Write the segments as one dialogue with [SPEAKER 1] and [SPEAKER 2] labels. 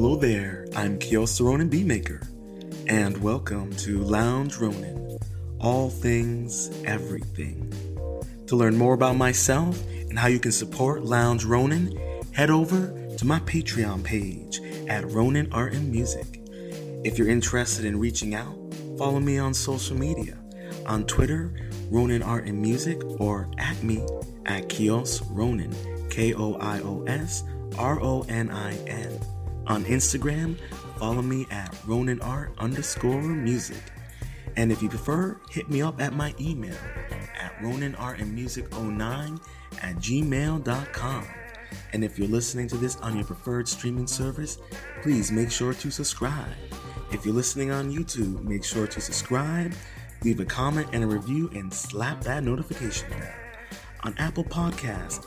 [SPEAKER 1] Hello there, I'm Kiosa Ronin Beatmaker, and welcome to Lounge Ronin, all things, everything. To learn more about myself and how you can support Lounge Ronin, head over to my Patreon page at Ronin Art and Music. If you're interested in reaching out, follow me on social media. On Twitter, Ronin Art and Music, or at me at Koios Ronin, K O I O S R O N I N. On Instagram, follow me at Ronin Art underscore music. And if you prefer, hit me up at my email at roninartandmusic09 at gmail.com. And if you're listening to this on your preferred streaming service, please make sure to subscribe. If you're listening on YouTube, make sure to subscribe, leave a comment and a review, and slap that notification bell. On Apple Podcasts,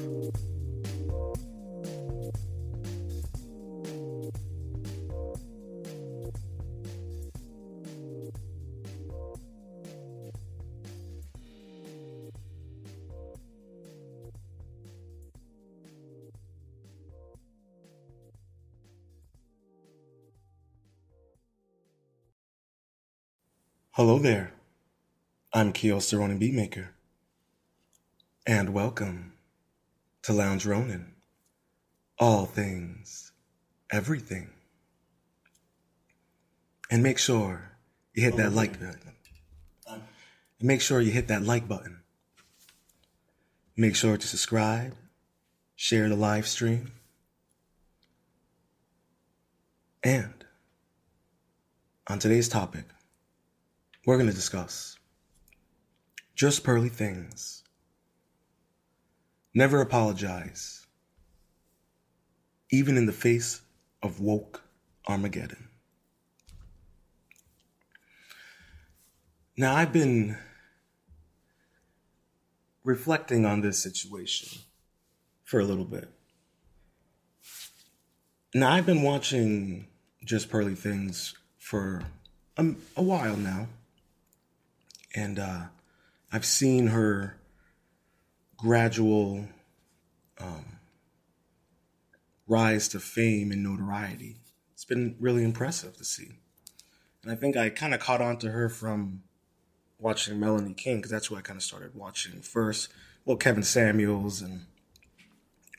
[SPEAKER 1] Hello there. I'm Kiosa Ronin Beatmaker. And welcome to Lounge Ronin. All things, everything. And make sure you hit that like button. And make sure you hit that like button. Make sure to subscribe, share the live stream. And on today's topic, we're going to discuss just pearly things. Never apologize, even in the face of woke Armageddon. Now, I've been reflecting on this situation for a little bit. Now, I've been watching Just Pearly Things for a, a while now and uh, I've seen her gradual um, rise to fame and notoriety. It's been really impressive to see, and I think I kind of caught on to her from watching Melanie King because that's who I kind of started watching first. Well, Kevin Samuels, and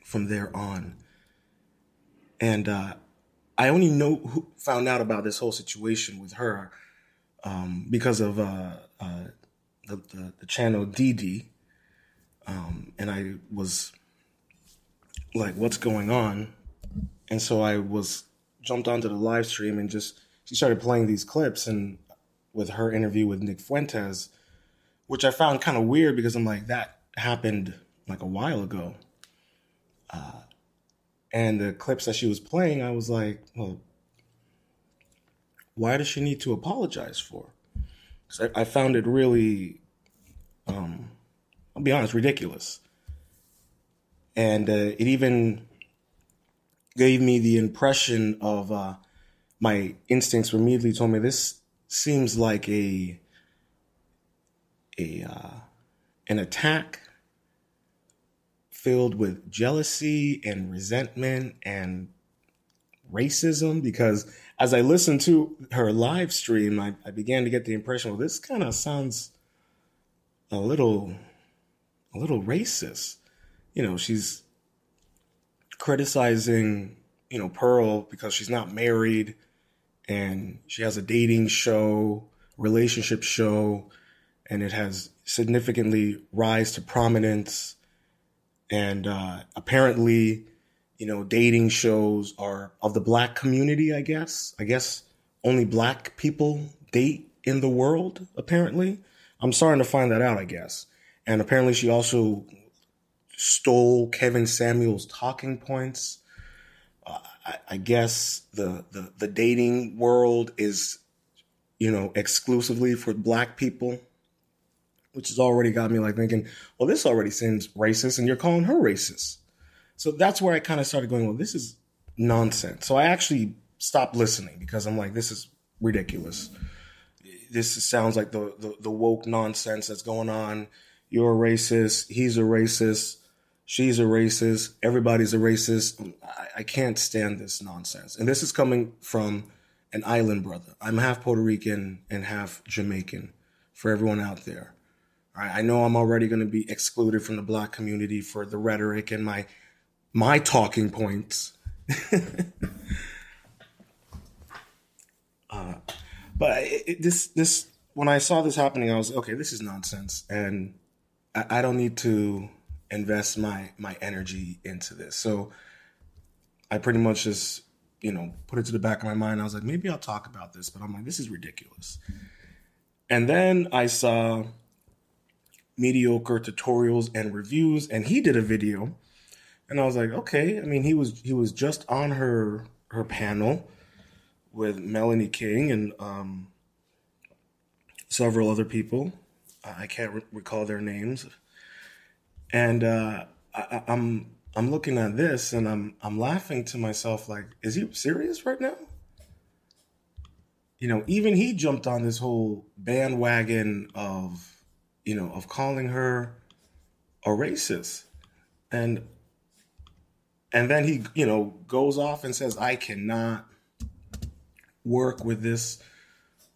[SPEAKER 1] from there on, and uh, I only know who found out about this whole situation with her um, because of uh, uh, the, the, the channel DD, um, and I was like, "What's going on?" And so I was jumped onto the live stream and just she started playing these clips and with her interview with Nick Fuentes, which I found kind of weird because I'm like, that happened like a while ago. Uh, and the clips that she was playing, I was like, well, why does she need to apologize for? Because I, I, found it really, um, I'll be honest, ridiculous. And uh, it even gave me the impression of uh, my instincts were immediately told me this seems like a a uh, an attack filled with jealousy and resentment and racism because as I listened to her live stream, I, I began to get the impression, well, this kind of sounds a little, a little racist. You know, she's criticizing, you know, Pearl because she's not married and she has a dating show, relationship show, and it has significantly rise to prominence. And uh, apparently, you know, dating shows are of the black community, I guess. I guess only black people date in the world, apparently. I'm starting to find that out, I guess. And apparently she also stole Kevin Samuel's talking points. Uh, I, I, guess the, the, the dating world is, you know, exclusively for black people, which has already got me like thinking, well, this already seems racist and you're calling her racist. So that's where I kind of started going, well, this is nonsense. So I actually stopped listening because I'm like, this is ridiculous. this sounds like the, the, the woke nonsense that's going on. You're a racist. He's a racist. She's a racist. Everybody's a racist. I, I can't stand this nonsense. And this is coming from an island brother. I'm half Puerto Rican and half Jamaican for everyone out there. I know I'm already going to be excluded from the black community for the rhetoric and my my talking points. uh, but it, it, this this when I saw this happening, I was okay. This is nonsense, and I, I don't need to invest my my energy into this. So I pretty much just you know put it to the back of my mind. I was like, maybe I'll talk about this, but I'm like, this is ridiculous. And then I saw mediocre tutorials and reviews, and he did a video, and I was like, okay. I mean, he was he was just on her her panel with Melanie King and um, several other people. I can't re- recall their names, and uh, I, I'm I'm looking at this and I'm I'm laughing to myself like, is he serious right now? You know, even he jumped on this whole bandwagon of, you know, of calling her a racist. And and then he, you know, goes off and says, I cannot work with this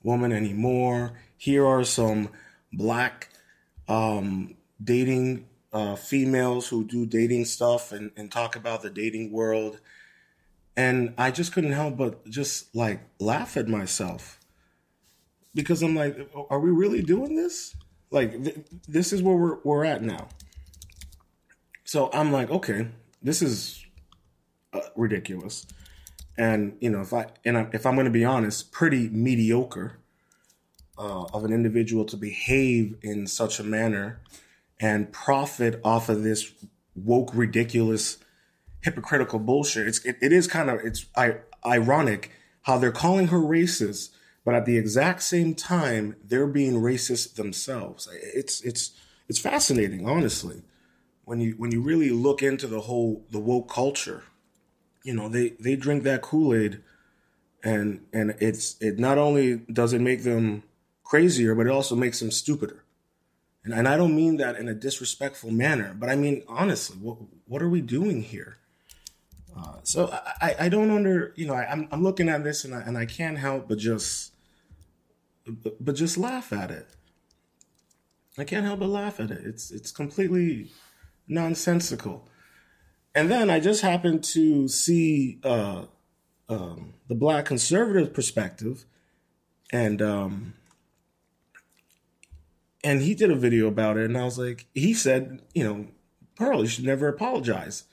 [SPEAKER 1] woman anymore. Here are some black um, dating uh, females who do dating stuff and, and talk about the dating world. And I just couldn't help but just like laugh at myself because I'm like, are we really doing this? Like, th- this is where we're, we're at now. So I'm like, okay, this is uh, ridiculous. And you know, if I and I, if I'm going to be honest, pretty mediocre uh, of an individual to behave in such a manner and profit off of this woke, ridiculous, hypocritical bullshit. It's it, it is kind of it's I, ironic how they're calling her racist, but at the exact same time they're being racist themselves. It's it's it's fascinating, honestly, when you when you really look into the whole the woke culture. You know, they they drink that Kool Aid, and and it's it not only does it make them crazier, but it also makes them stupider. And, and I don't mean that in a disrespectful manner, but I mean, honestly, what, what are we doing here? Uh, so I, I don't under, you know, I, am I'm, I'm looking at this and I, and I can't help but just, but, but just laugh at it. I can't help but laugh at it. It's, it's completely nonsensical. And then I just happened to see uh, um, the black conservative perspective, and um, and he did a video about it and i was like he said you know pearl you should never apologize.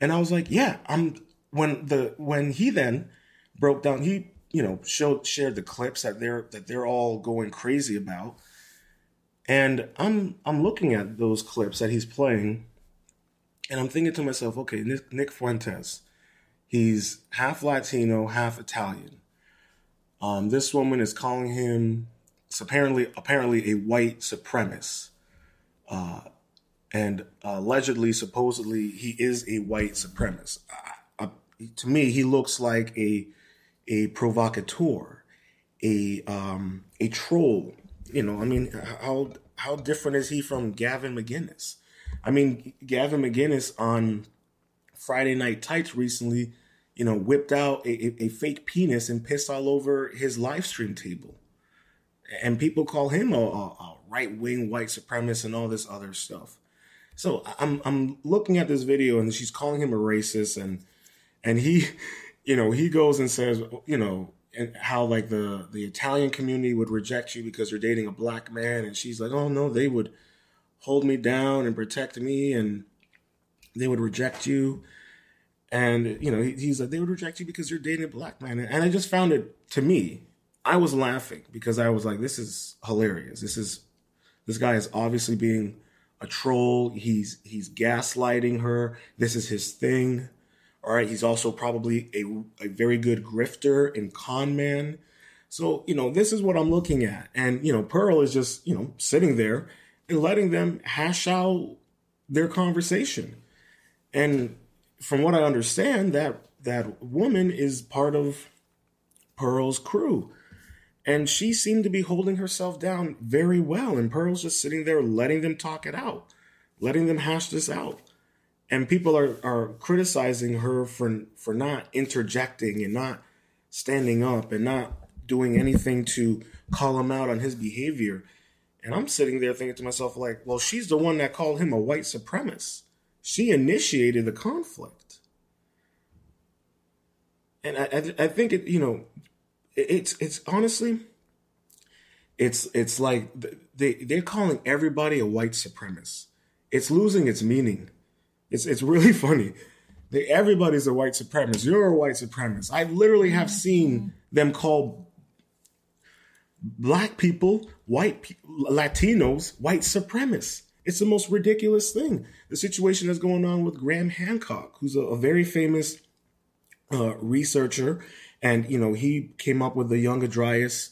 [SPEAKER 1] And i was like yeah i'm when the when he then broke down he you know showed shared the clips that they're that they're all going crazy about. And i'm i'm looking at those clips that he's playing and i'm thinking to myself okay nick, nick fuentes he's half latino half italian um, this woman is calling him apparently apparently a white supremacist, uh, and allegedly, supposedly, he is a white supremacist. Uh, uh, to me, he looks like a a provocateur, a um, a troll. You know, I mean, how how different is he from Gavin McInnes? I mean, Gavin McInnes on Friday Night Tights recently, you know, whipped out a, a, fake penis and pissed all over his live stream table and people call him a, a, a right wing white supremacist and all this other stuff. So I'm I'm looking at this video and she's calling him a racist and and he, you know, he goes and says, you know, and how like the the Italian community would reject you because you're dating a black man, and she's like, oh no, they would hold me down and protect me, and they would reject you. And you know, he's like, they would reject you because you're dating a black man, and I just found it to me I was laughing because I was like, this is hilarious. This is this guy is obviously being a troll. He's he's gaslighting her. This is his thing. All right. He's also probably a, a very good grifter and con man. So, you know, this is what I'm looking at. And, you know, Pearl is just, you know, sitting there and letting them hash out their conversation. And from what I understand, that that woman is part of Pearl's crew And she seemed to be holding herself down very well. And Pearl's just sitting there letting them talk it out, letting them hash this out. And people are, are criticizing her for for not interjecting and not standing up and not doing anything to call him out on his behavior. And I'm sitting there thinking to myself, like, well, she's the one that called him a white supremacist. She initiated the conflict. And I, I, I think it, you know, it's it's honestly, it's it's like they they're calling everybody a white supremacist. It's losing its meaning. It's it's really funny. They, everybody's a white supremacist. You're a white supremacist. I literally have mm-hmm. seen them call black people, white Latinos, white supremacists. It's the most ridiculous thing. The situation that's going on with Graham Hancock, who's a, a very famous uh, researcher, and you know he came up with the Younger Dryas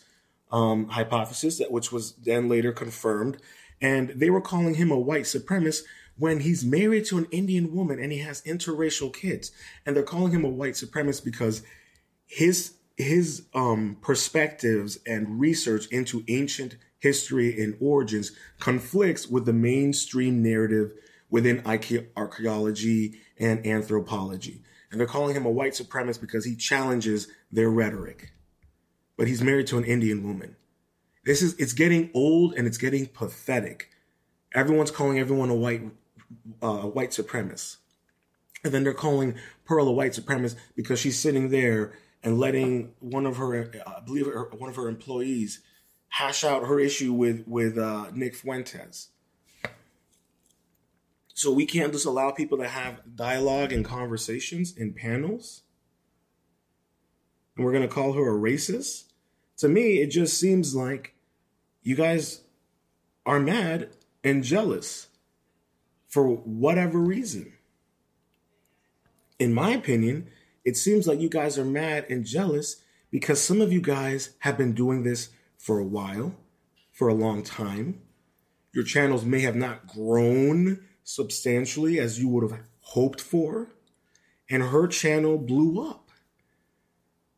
[SPEAKER 1] um, hypothesis, that which was then later confirmed, and they were calling him a white supremacist when he's married to an Indian woman and he has interracial kids, and they're calling him a white supremacist because his his um, perspectives and research into ancient history and origins conflicts with the mainstream narrative within archaeology and anthropology. And they're calling him a white supremacist because he challenges their rhetoric. But he's married to an Indian woman. This is it's getting old and it's getting pathetic. Everyone's calling everyone a white uh, white supremacist. And then they're calling Pearl a white supremacist because she's sitting there and letting one of her, I believe, one of her employees hash out her issue with with uh, Nick Fuentes. So we can't just allow people to have dialogue and conversations in panels. And we're going to call her a racist. To me, it just seems like you guys are mad and jealous for whatever reason. In my opinion, it seems like you guys are mad and jealous because some of you guys have been doing this for a while, for a long time. Your channels may have not grown substantially as you would have hoped for, and her channel blew up.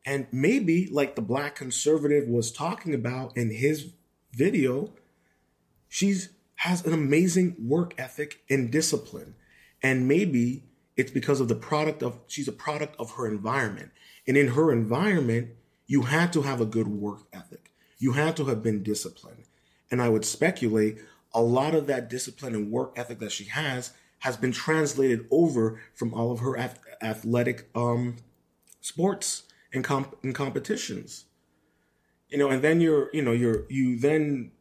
[SPEAKER 1] And maybe, like the black conservative was talking about in his video, she's has an amazing work ethic and discipline. And maybe it's because of the product of she's a product of her environment. And in her environment, you had to have a good work ethic. You had to have been disciplined. And I would speculate a lot of that discipline and work ethic that she has has been translated over from all of her athletic um, sports and, comp- and competitions. You know, and then you're, you know, you're you then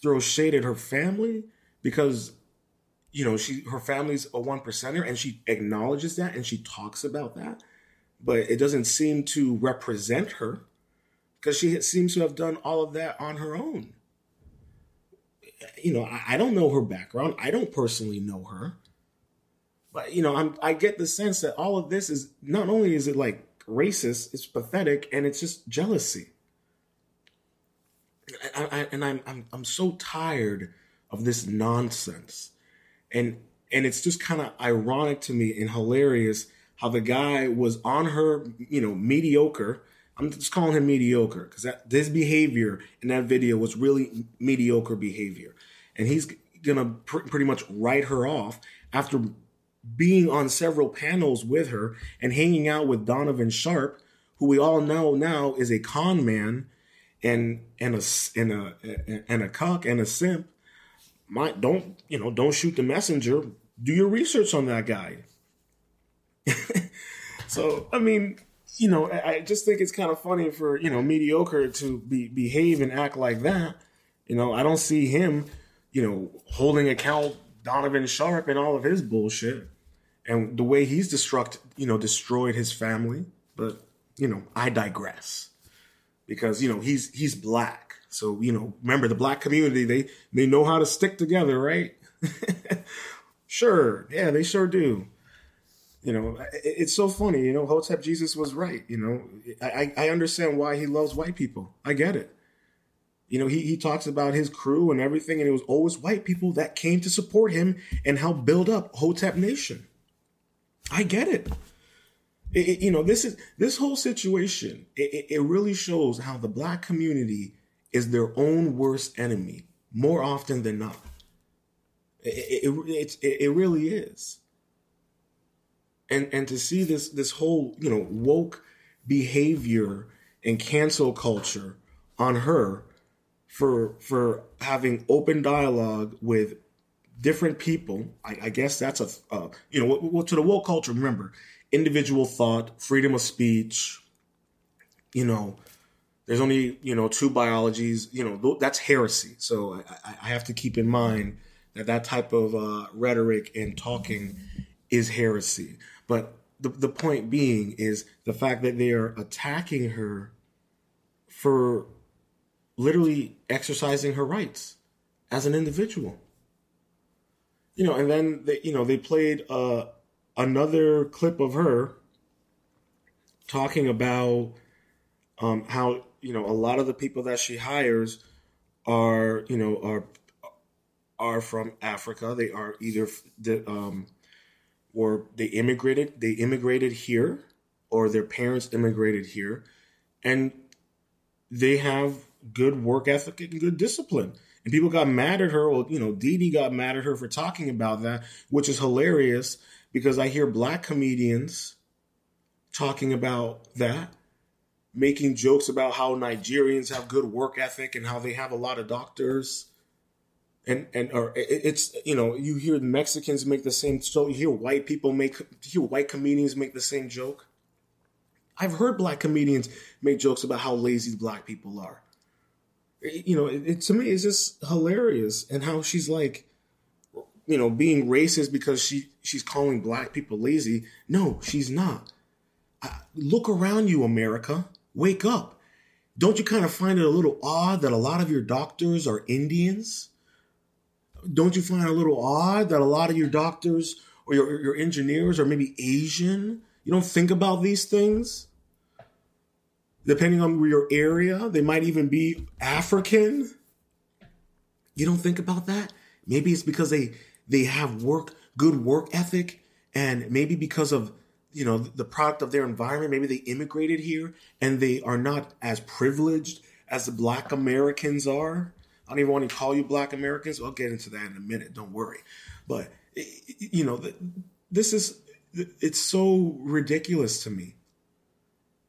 [SPEAKER 1] throw shade at her family because you know, she her family's a one percenter and she acknowledges that and she talks about that, but it doesn't seem to represent her because she seems to have done all of that on her own. You know, I, I don't know her background. I don't personally know her, but you know, I'm I get the sense that all of this is not only is it like racist, it's pathetic, and it's just jealousy. I, I, and I'm I'm I'm so tired of this nonsense and and it's just kind of ironic to me and hilarious how the guy was on her, you know, mediocre. I'm just calling him mediocre because that this behavior in that video was really mediocre behavior, and he's gonna pr- pretty much write her off after being on several panels with her and hanging out with Donovan Sharpe, who we all know now is a con man and and a and a and a cuck and a simp my don't you know don't shoot the messenger. Do your research on that guy. So i mean you know I, I, just think it's kind of funny for you know mediocre to be behave and act like that. You know i don't see him you know holding account donovan Sharpe and all of his bullshit. And the way he's destruct you know destroyed his family. But you know i digress. Because you know he's he's black so, you know, remember the black community, they they know how to stick together, right? sure. Yeah, they sure do. You know, it's so funny, you know, Hotep Jesus was right, you know. I, I understand why he loves white people. I get it. You know, he, he talks about his crew and everything, and it was always white people that came to support him and help build up Hotep Nation. I get it. It, it, you know, this is this whole situation. It, it really shows how the black community is their own worst enemy more often than not. It, it, it, it really is. And and to see this this whole you know woke behavior and cancel culture on her for for having open dialogue with different people. I, I guess that's a you know well, to the woke culture. Remember, individual thought, freedom of speech. You know, there's only you know two biologies. You know that's heresy. So I, I have to keep in mind that that type of uh, rhetoric and talking is heresy. But the the point being is the fact that they are attacking her for literally exercising her rights as an individual. You know, and then they, you know they played uh, another clip of her talking about um, how you know a lot of the people that she hires are you know are are from Africa. They are either the um, or they immigrated they immigrated here or their parents immigrated here, and they have good work ethic and good discipline. And people got mad at her. Well, you know, Dee Dee got mad at her for talking about that, which is hilarious because I hear black comedians talking about that, making jokes about how Nigerians have good work ethic and how they have a lot of doctors. And and or it's you know you hear Mexicans make the same so you hear white people make you hear white comedians make the same joke. I've heard black comedians make jokes about how lazy black people are. You know, it, it, to me it's just hilarious and how she's like, you know, being racist because she she's calling black people lazy. No, she's not. look around you, America. Wake up. Don't you kind of find it a little odd that a lot of your doctors are Indians? Don't you find it a little odd that a lot of your doctors or your, your engineers are maybe Asian? You don't think about these things? Depending on your area, they might even be African. You don't think about that? Maybe it's because they they have work good work ethic and maybe because of you know the product of their environment maybe they immigrated here and they are not as privileged as the black americans are. I don't even want to call you black americans. I'll get into that in a minute don't worry. But you know this is it's so ridiculous to me.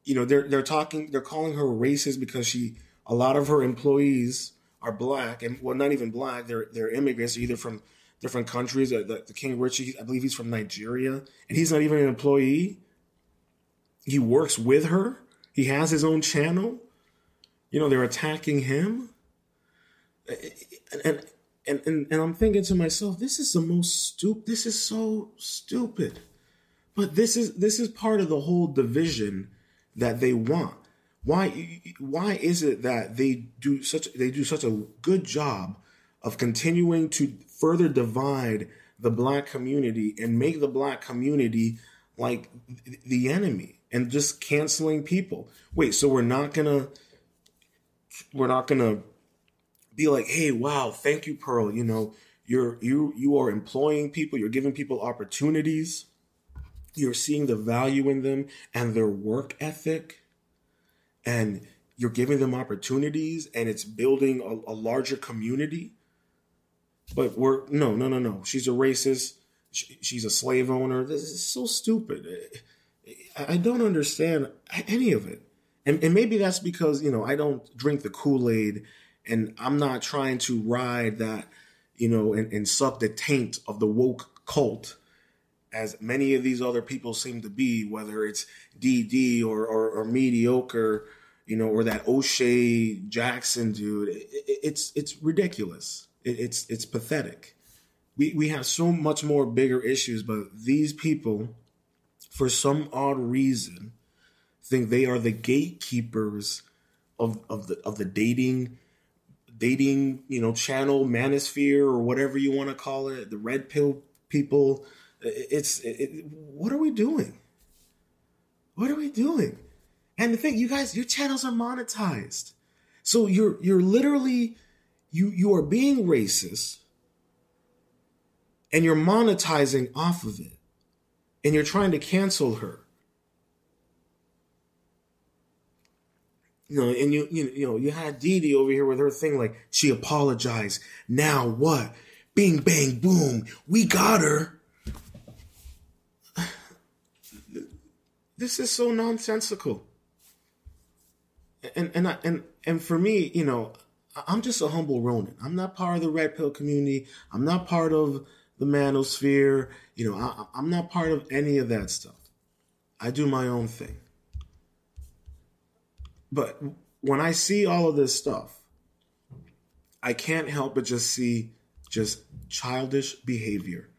[SPEAKER 1] You know they're they're talking they're calling her racist because she a lot of her employees are black and well not even black they're they're immigrants either from different countries. Uh, the, the King Richie, I believe he's from Nigeria, and he's not even an employee. He works with her. He has his own channel. You know, they're attacking him. And and and, and I'm thinking to myself, this is the most stupid. This is so stupid. But this is this is part of the whole division that they want. Why why is it that they do such they do such a good job of continuing to further divide the black community and make the black community like the enemy and just canceling people. Wait, so we're not gonna we're not gonna be like, hey, wow, thank you, Pearl. You know, you're you you are employing people, you're giving people opportunities, you're seeing the value in them and their work ethic, and you're giving them opportunities, and it's building a, a larger community. But we're no, no, no, no. She's a racist. She, she's a slave owner. This is so stupid. I don't understand any of it. And, and maybe that's because, you know, I don't drink the Kool Aid and I'm not trying to ride that, you know, and, and suck the taint of the woke cult as many of these other people seem to be, whether it's DD or, or, or mediocre, you know, or that O'Shea Jackson dude. It, it, it's, it's ridiculous. It, it's it's pathetic. We we have so much more bigger issues, but these people, for some odd reason, think they are the gatekeepers of of the of the dating dating you know channel manosphere or whatever you want to call it the red pill people. It's it, it, what are we doing? What are we doing? And the thing you guys your channels are monetized. So you're you're literally you you are being racist and you're monetizing off of it and you're trying to cancel her. You know and you you, you know you had Dee Dee over here with her thing like she apologized. Now what? Bing bang boom. We got her. This is so nonsensical. And and I, and and for me you know I'm just a humble Ronin. I'm not part of the red pill community. I'm not part of the manosphere. You know, I, I'm not part of any of that stuff. I do my own thing. But when I see all of this stuff, I can't help but just see just childish behavior.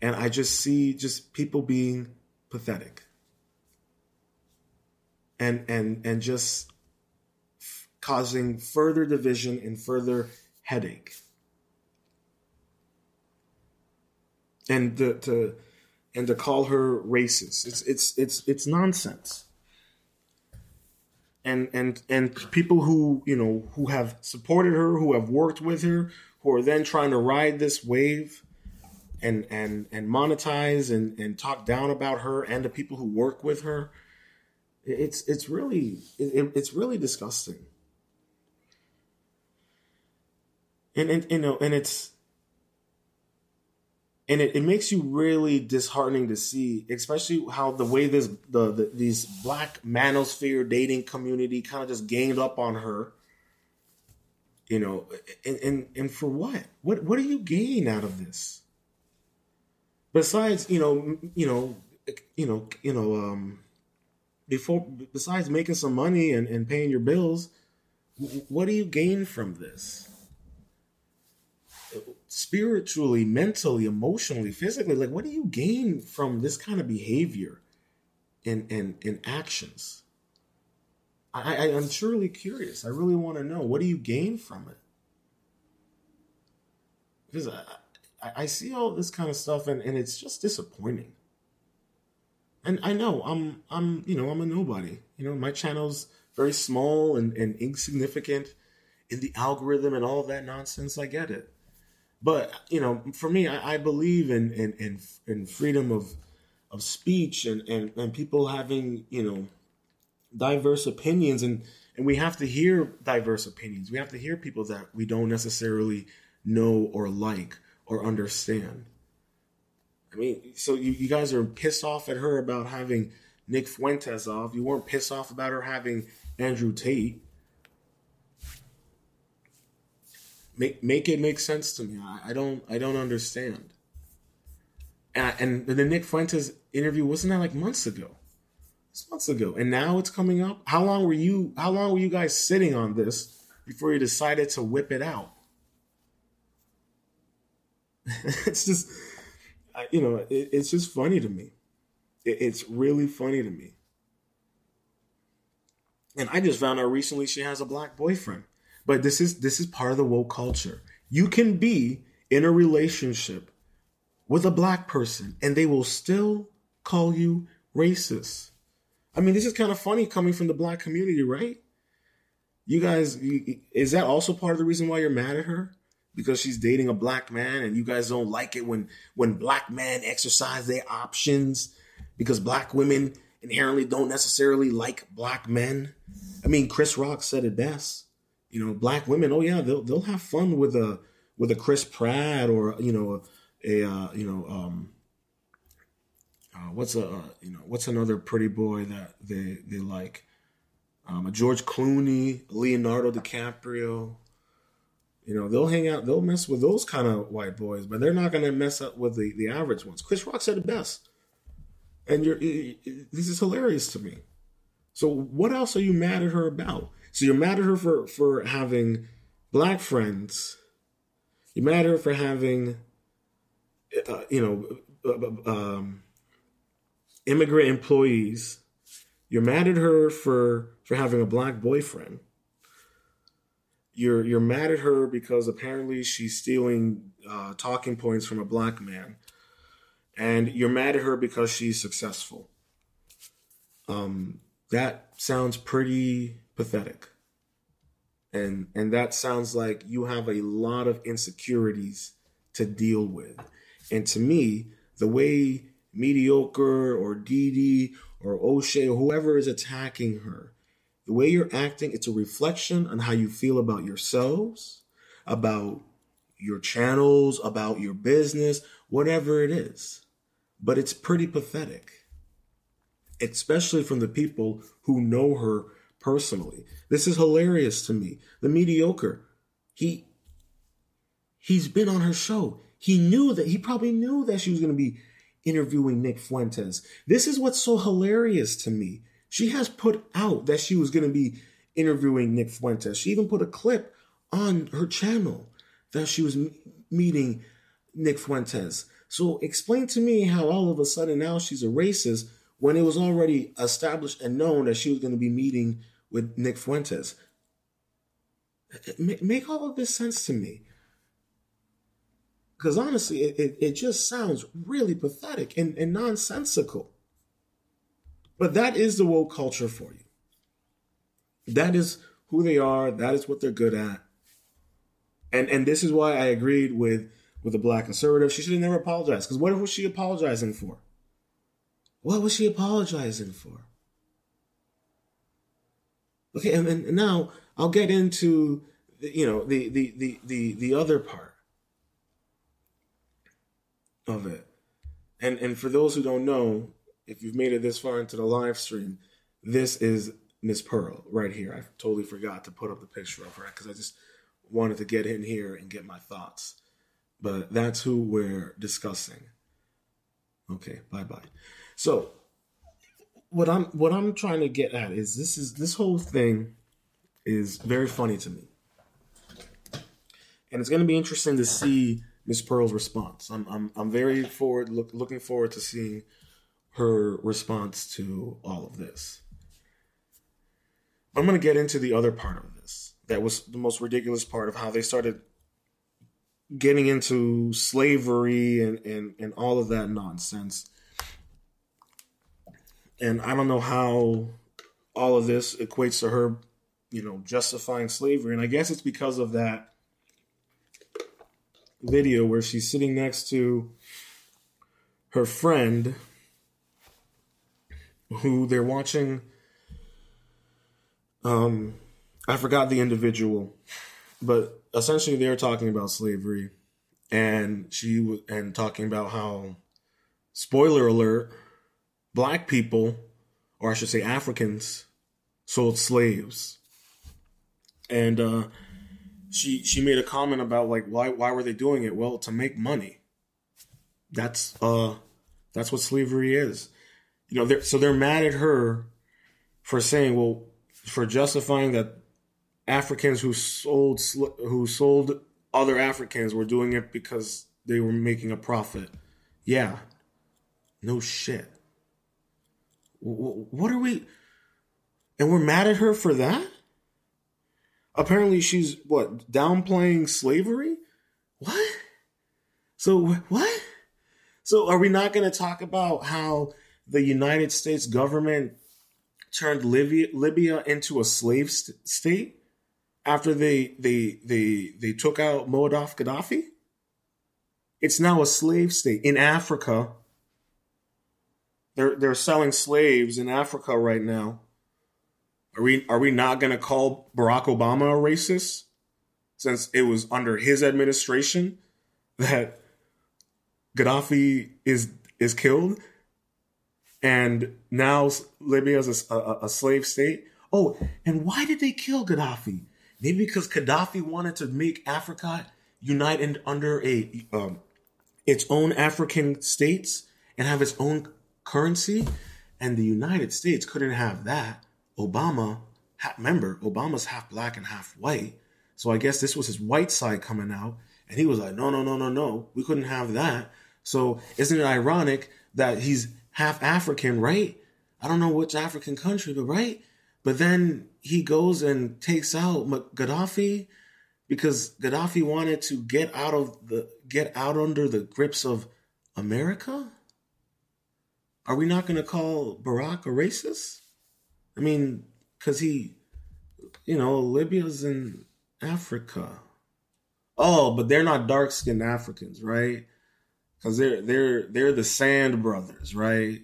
[SPEAKER 1] And I just see just people being pathetic. And and and just causing further division and further headache. And to, to and to call her racist. It's it's it's it's nonsense. And and and people who, you know, who have supported her, who have worked with her, who are then trying to ride this wave and and and monetize and and talk down about her and the people who work with her it's it's really it, it's really disgusting and and you know and it's and it, it makes you really disheartening to see, especially how the way this the, the these black manosphere dating community kind of just gained up on her. You know, and, and and for what? What what do you gain out of this? Besides, you know, you know, you know, you know, um, before besides making some money and, and paying your bills, what do you gain from this? Spiritually, mentally, emotionally, physically, like what do you gain from this kind of behavior and and, and actions? I, I, I'm truly curious. I really want to know what do you gain from it? Because I, I see all this kind of stuff and, and it's just disappointing. And I know I'm I'm you know I'm a nobody. You know my channel's very small and, and insignificant in the algorithm and all that nonsense. I get it. But you know, for me, I, I believe in, in in in freedom of of speech and, and and people having you know diverse opinions and and we have to hear diverse opinions. We have to hear people that we don't necessarily know or like or understand. I mean, so you, you guys are pissed off at her about having Nick Fuentes off. You weren't pissed off about her having Andrew Tate. Make make it make sense to me. I, I don't I don't understand. And, and the Nick Fuentes interview wasn't that like months ago? It's months ago, and now it's coming up. How long were you? How long were you guys sitting on this before you decided to whip it out? it's just, you know, it, it's just funny to me. It, it's really funny to me. And I just found out recently she has a black boyfriend. But this is this is part of the woke culture. You can be in a relationship with a black person and they will still call you racist. I mean, this is kind of funny coming from the black community, right? You guys, is that also part of the reason why you're mad at her? Because she's dating a black man and you guys don't like it when when black men exercise their options because black women inherently don't necessarily like black men. I mean, Chris Rock said it best you know, black women, oh yeah, they'll they'll have fun with a with a Chris Pratt or you know a, uh, you know um uh, what's a uh, you know what's another pretty boy that they they like um, a George Clooney, Leonardo DiCaprio. You know, they'll hang out, they'll mess with those kind of white boys, but they're not going to mess up with the, the average ones. Chris Rock said it best. And you're, this is hilarious to me. So, what else are you mad at her about? So you're mad at her for for having black friends. You're mad at her for having, uh, you know, uh, um, immigrant employees. You're mad at her for for having a black boyfriend. You're you're mad at her because apparently she's stealing uh, talking points from a black man, and you're mad at her because she's successful. Um, that sounds pretty pathetic. And and that sounds like you have a lot of insecurities to deal with. And to me, the way mediocre or Dee or O'Shea or whoever is attacking her, the way you're acting, it's a reflection on how you feel about yourselves, about your channels, about your business, whatever it is. But it's pretty pathetic, especially from the people who know her personally. This is hilarious to me. The mediocre, he he's been on her show. He knew that he probably knew that she was going to be interviewing Nick Fuentes. This is what's so hilarious to me. She has put out that she was going to be interviewing Nick Fuentes. She even put a clip on her channel that she was m- meeting Nick Fuentes. So explain to me how all of a sudden now she's a racist when it was already established and known that she was going to be meeting with Nick Fuentes. Make all of this sense to me. Because honestly, it, it, it, just sounds really pathetic and, and nonsensical. But that is the woke culture for you. That is who they are. That is what they're good at. And and this is why I agreed with with the black conservative. She should have never apologized. Because what was she apologizing for? What was she apologizing for? Okay, and, and now I'll get into you know the the the the the other part of it. And and for those who don't know, if you've made it this far into the live stream, this is Miss Pearl right here. I totally forgot to put up the picture of her because I just wanted to get in here and get my thoughts. But that's who we're discussing. Okay, bye bye. So what I'm what I'm trying to get at is this is this whole thing is very funny to me. And it's going to be interesting to see Miss Pearl's response. I'm I'm I'm very forward look, looking forward to seeing her response to all of this. I'm going to get into the other part of this. That was the most ridiculous part of how they started getting into slavery and, and, and all of that nonsense. And I don't know how all of this equates to her, you know, justifying slavery. And I guess it's because of that video where she's sitting next to her friend who they're watching um I forgot the individual, but essentially they were talking about slavery and she was and talking about how spoiler alert black people or I should say Africans sold slaves. And uh she she made a comment about like why why were they doing it? Well, to make money. That's uh that's what slavery is. You know, they're, so they're mad at her for saying, well, for justifying that Africans who sold who sold other Africans were doing it because they were making a profit. Yeah. No shit. What are we and we're mad at her for that? apparently she's what downplaying slavery? What? So what? So are we not going to talk about how the united states government turned libya, libya into a slave st- state after they they they they took out Muammar Gaddafi? It's now a slave state in africa they're they're selling slaves in africa right now are we are we not going to call Barack Obama a racist since it was under his administration that Gaddafi is is killed and now Libya is a, a, a slave state? Oh, and why did they kill Gaddafi? Maybe because Gaddafi wanted to make Africa unite under a um, its own African states and have its own currency, and the United States couldn't have that. Obama, remember, Obama's half black and half white. So I guess this was his white side coming out. And he was like, no, no, no, no, no. We couldn't have that. So isn't it ironic that he's half African, right? I don't know which African country, but right? But then he goes and takes out Gaddafi because Gaddafi wanted to get out of the get out under the grips of America. Are we not going to call Barack a racist? I mean, because he, you know, Libya's in Africa. Oh, but they're not dark skinned Africans, right? Because they're they're they're the Sand Brothers, right?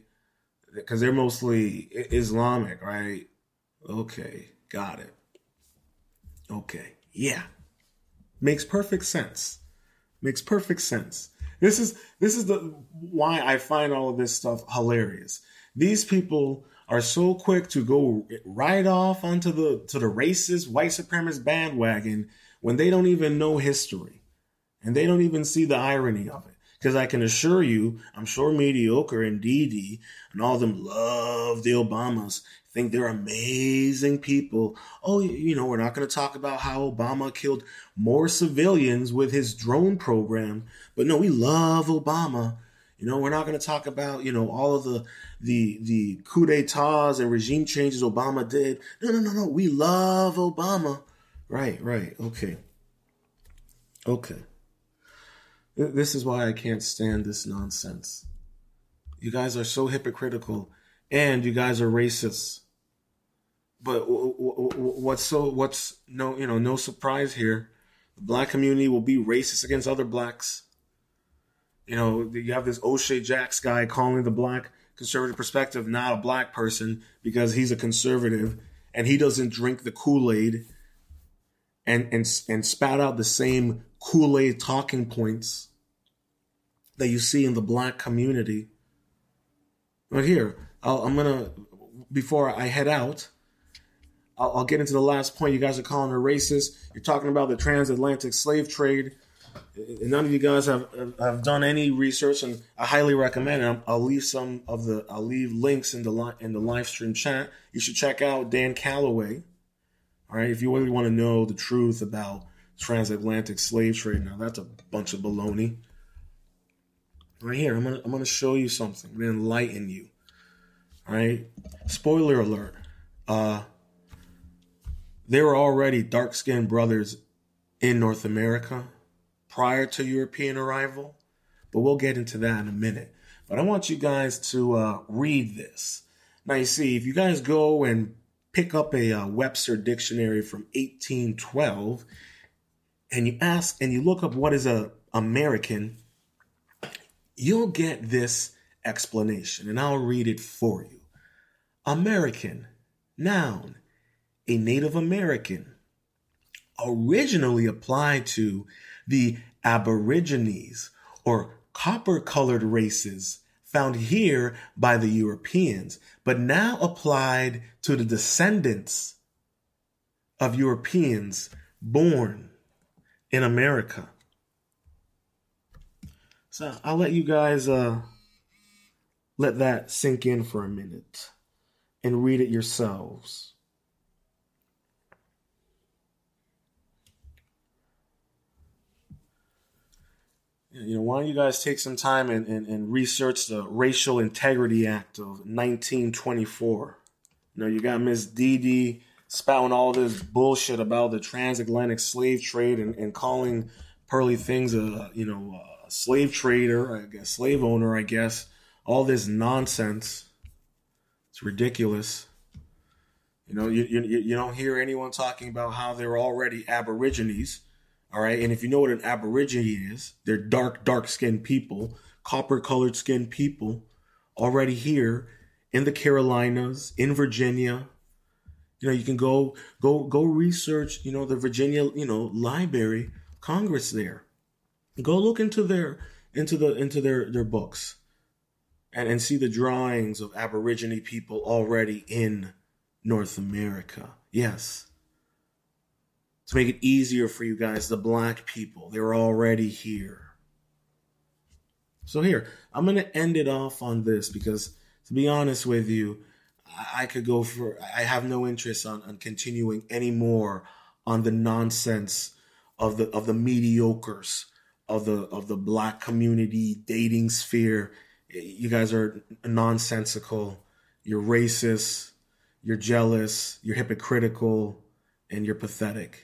[SPEAKER 1] Because they're mostly Islamic, right? Okay, Got it. Okay. Yeah. Makes perfect sense. Makes perfect sense. This is this is the why I find all of this stuff hilarious. These people are so quick to go right off onto the to the racist white supremacist bandwagon when they don't even know history and they don't even see the irony of it. Because I can assure you, I'm sure mediocre and DD and all of them love the Obamas, think they're amazing people. Oh, you know, we're not going to talk about how Obama killed more civilians with his drone program, but no, we love Obama. You know, we're not going to talk about you know all of the the the coup d'états and regime changes Obama did. No, no, no, no. We love Obama. Right, right. Okay. Okay. This is why I can't stand this nonsense. You guys are so hypocritical and you guys are racist. But what's so what's no you know no surprise here. The black community will be racist against other blacks. You know, you have this O'Shea Jacks guy calling the black conservative perspective not a black person because he's a conservative and he doesn't drink the Kool-Aid and and and spat out the same Kool Aid talking points that you see in the black community. But here, i am gonna before I head out, I'll, I'll, get into the last point. You guys are calling her racist. You're talking about the transatlantic slave trade. None of you guys have have done any research, and I highly recommend it. I'll leave some of the I'll leave links in the in the live stream chat. You should check out Dan Calloway. All right, if you really want to know the truth about transatlantic slave trade. Now that's a bunch of baloney. Right here, I'm gonna I'm gonna show you something. I'm gonna enlighten you. All right. Spoiler alert. Uh there were already dark skinned brothers in North America prior to European arrival, but we'll get into that in a minute. But I want you guys to uh, read this. Now, you see, if you guys go and pick up a uh, Webster dictionary from 1812 and you ask and you look up what is a American, you'll get this explanation, and I'll read it for you. American, noun, a Native American, originally applied to the Aborigines or copper colored races found here by the Europeans, but now applied to the descendants of Europeans born in America. So I'll let you guys uh, let that sink in for a minute and read it yourselves. You know, why don't you guys take some time and, and, and research the Racial Integrity Act of 1924? You know, you got Miss Dee Dee spouting all this bullshit about the transatlantic slave trade and, and calling Pearly Things a you know a slave trader, I guess slave owner, I guess. All this nonsense. It's ridiculous. You know, you, you, you don't hear anyone talking about how they're already Aborigines. All right. And if you know what an Aborigine is, they're dark, dark skinned people, copper colored skinned people already here in the Carolinas, in Virginia, you know, you can go go go research, you know, the Virginia, you know, Library Congress there. Go look into their into the into their their books and, and see the drawings of Aborigine people already in North America. Yes. To make it easier for you guys, the black people, they're already here. So here, I'm going to end it off on this because to be honest with you, I could go for. I have no interest on, on continuing anymore on the nonsense of the of the mediocres of the of the black community dating sphere. You guys are nonsensical. You're racist. You're jealous. You're hypocritical, and you're pathetic.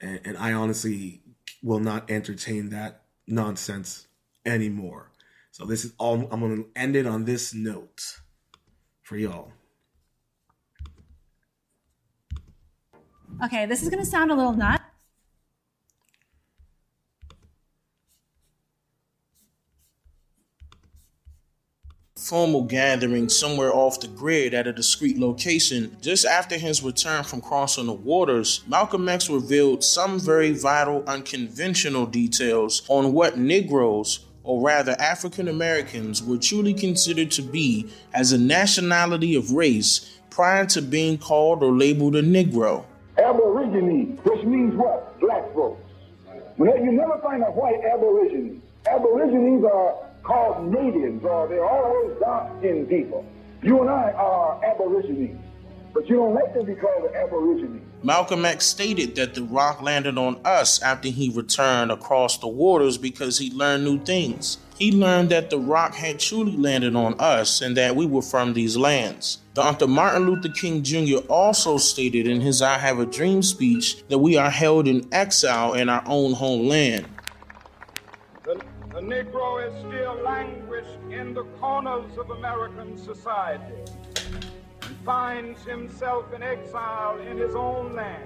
[SPEAKER 1] And, and I honestly will not entertain that nonsense anymore. So this is all. I'm going to end it on this note for y'all.
[SPEAKER 2] Okay, this is going to sound a little nuts. Formal gathering somewhere off the grid at a discreet location, just after his return from crossing the waters, Malcolm X revealed some very vital, unconventional details on what Negroes or rather African Americans, were truly considered to be as a nationality of race prior to being called or labeled a Negro.
[SPEAKER 3] Aborigine, which means what? Black folks. You never find a white aborigine. Aborigines are called natives, or they're always dark-skinned people. You and I are aborigines, but you don't like to be called an aborigine.
[SPEAKER 2] Malcolm X stated that the rock landed on us after he returned across the waters because he learned new things. He learned that the rock had truly landed on us and that we were from these lands. Dr. Martin Luther King Jr. also stated in his I Have a Dream speech that we are held in exile in our own homeland.
[SPEAKER 4] The, Negro is still languished in the corners of American society and finds himself in exile in his own land.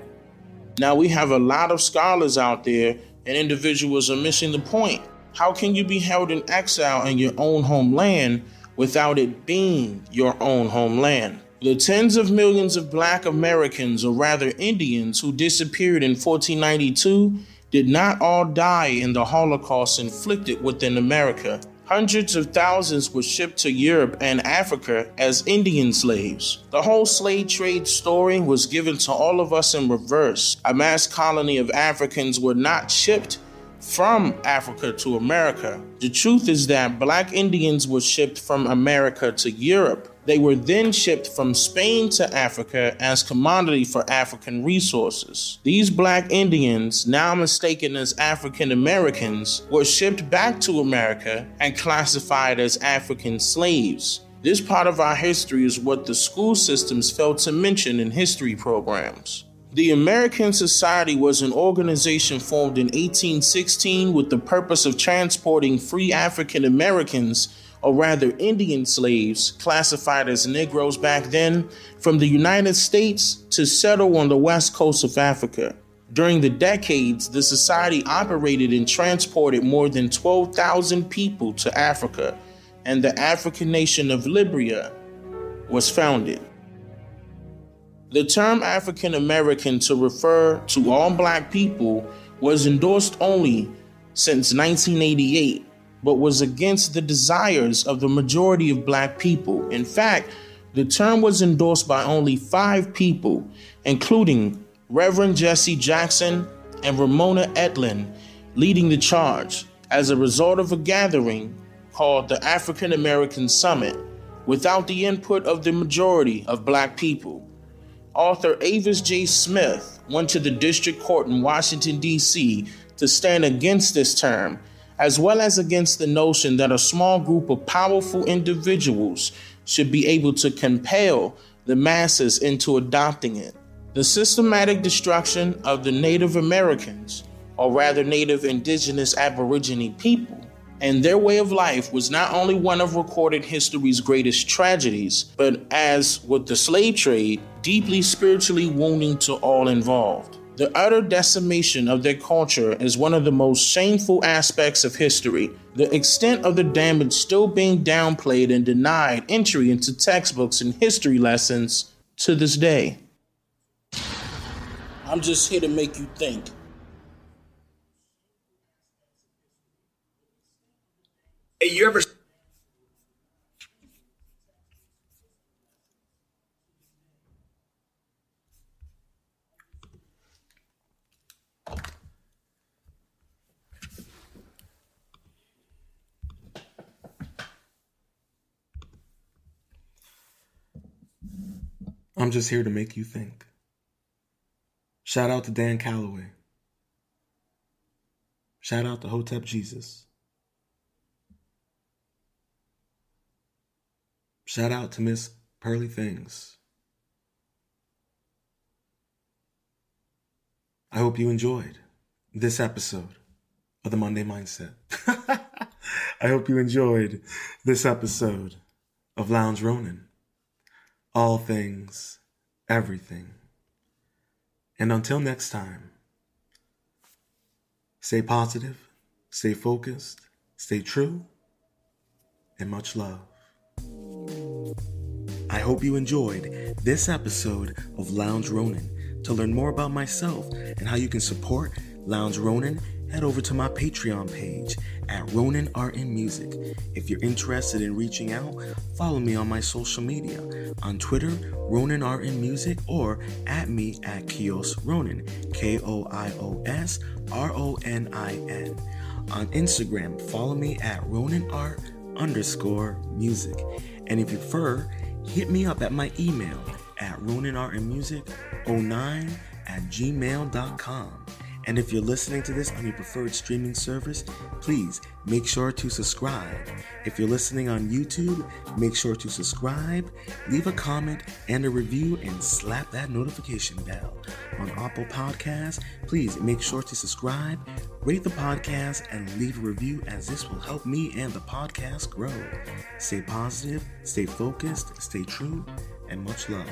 [SPEAKER 2] Now, we have a lot of scholars out there, and individuals are missing the point. How can you be held in exile in your own homeland without it being your own homeland? The tens of millions of black Americans, or rather Indians, who disappeared in 1492 did not all die in the Holocaust inflicted within America. Hundreds of thousands were shipped to Europe and Africa as Indian slaves. The whole slave trade story was given to all of us in reverse. A mass colony of Africans were not shipped from Africa to America. The truth is that black Indians were shipped from America to Europe. They were then shipped from Spain to Africa as commodity for African resources. These black Indians, now mistaken as African Americans, were shipped back to America and classified as African slaves. This part of our history is what the school systems failed to mention in history programs. The American Society was an organization formed in 1816 with the purpose of transporting free African Americans or rather Indian slaves, classified as Negroes back then, from the United States to settle on the west coast of Africa. During the decades, the society operated and transported more than 12,000 people to Africa, and the African nation of Liberia was founded. The term African American to refer to all black people was endorsed only since 1988 but was against the desires of the majority of black people. In fact, the term was endorsed by only five people, including Reverend Jesse Jackson and Ramona Edelin, leading the charge as a result of a gathering called the African American Summit without the input of the majority of black people. Author Avis J. Smith went to the district court in Washington, D.C. to stand against this term as well as against the notion that a small group of powerful individuals should be able to compel the masses into adopting it. The systematic destruction of the Native Americans, or rather Native Indigenous Aborigine people, and their way of life was not only one of recorded history's greatest tragedies, but as with the slave trade, deeply spiritually wounding to all involved. The utter decimation of their culture is one of the most shameful aspects of history. The extent of the damage still being downplayed and denied entry into textbooks and history lessons to this day. I'm just here to make you think.
[SPEAKER 5] Hey, you ever
[SPEAKER 1] I'm just here to make you think. Shout out to Dan Calloway. Shout out to Hotep Jesus. Shout out to Miss Pearly Things. I hope you enjoyed this episode of the Monday Mindset. I hope you enjoyed this episode of Lounge Ronin all things, everything. And until next time, stay positive, stay focused, stay true, and much love. I hope you enjoyed this episode of Lounge Ronin. To learn more about myself and how you can support Lounge Ronin, head over to my Patreon page at Ronin Art and Music. If you're interested in reaching out, follow me on my social media on Twitter, Ronin Art and Music, or at me at Koios Ronin, K O I O S R O N I N. On Instagram, follow me at Ronin Art underscore music. And if you prefer, hit me up at my email at roninartandmusic09 at gmail.com. And if you're listening to this on your preferred streaming service, please make sure to subscribe. If you're listening on YouTube, make sure to subscribe, leave a comment and a review, and slap that notification bell. On Apple Podcasts, please make sure to subscribe, rate the podcast, and leave a review as this will help me and the podcast grow. Stay positive, stay focused, stay true, and much love.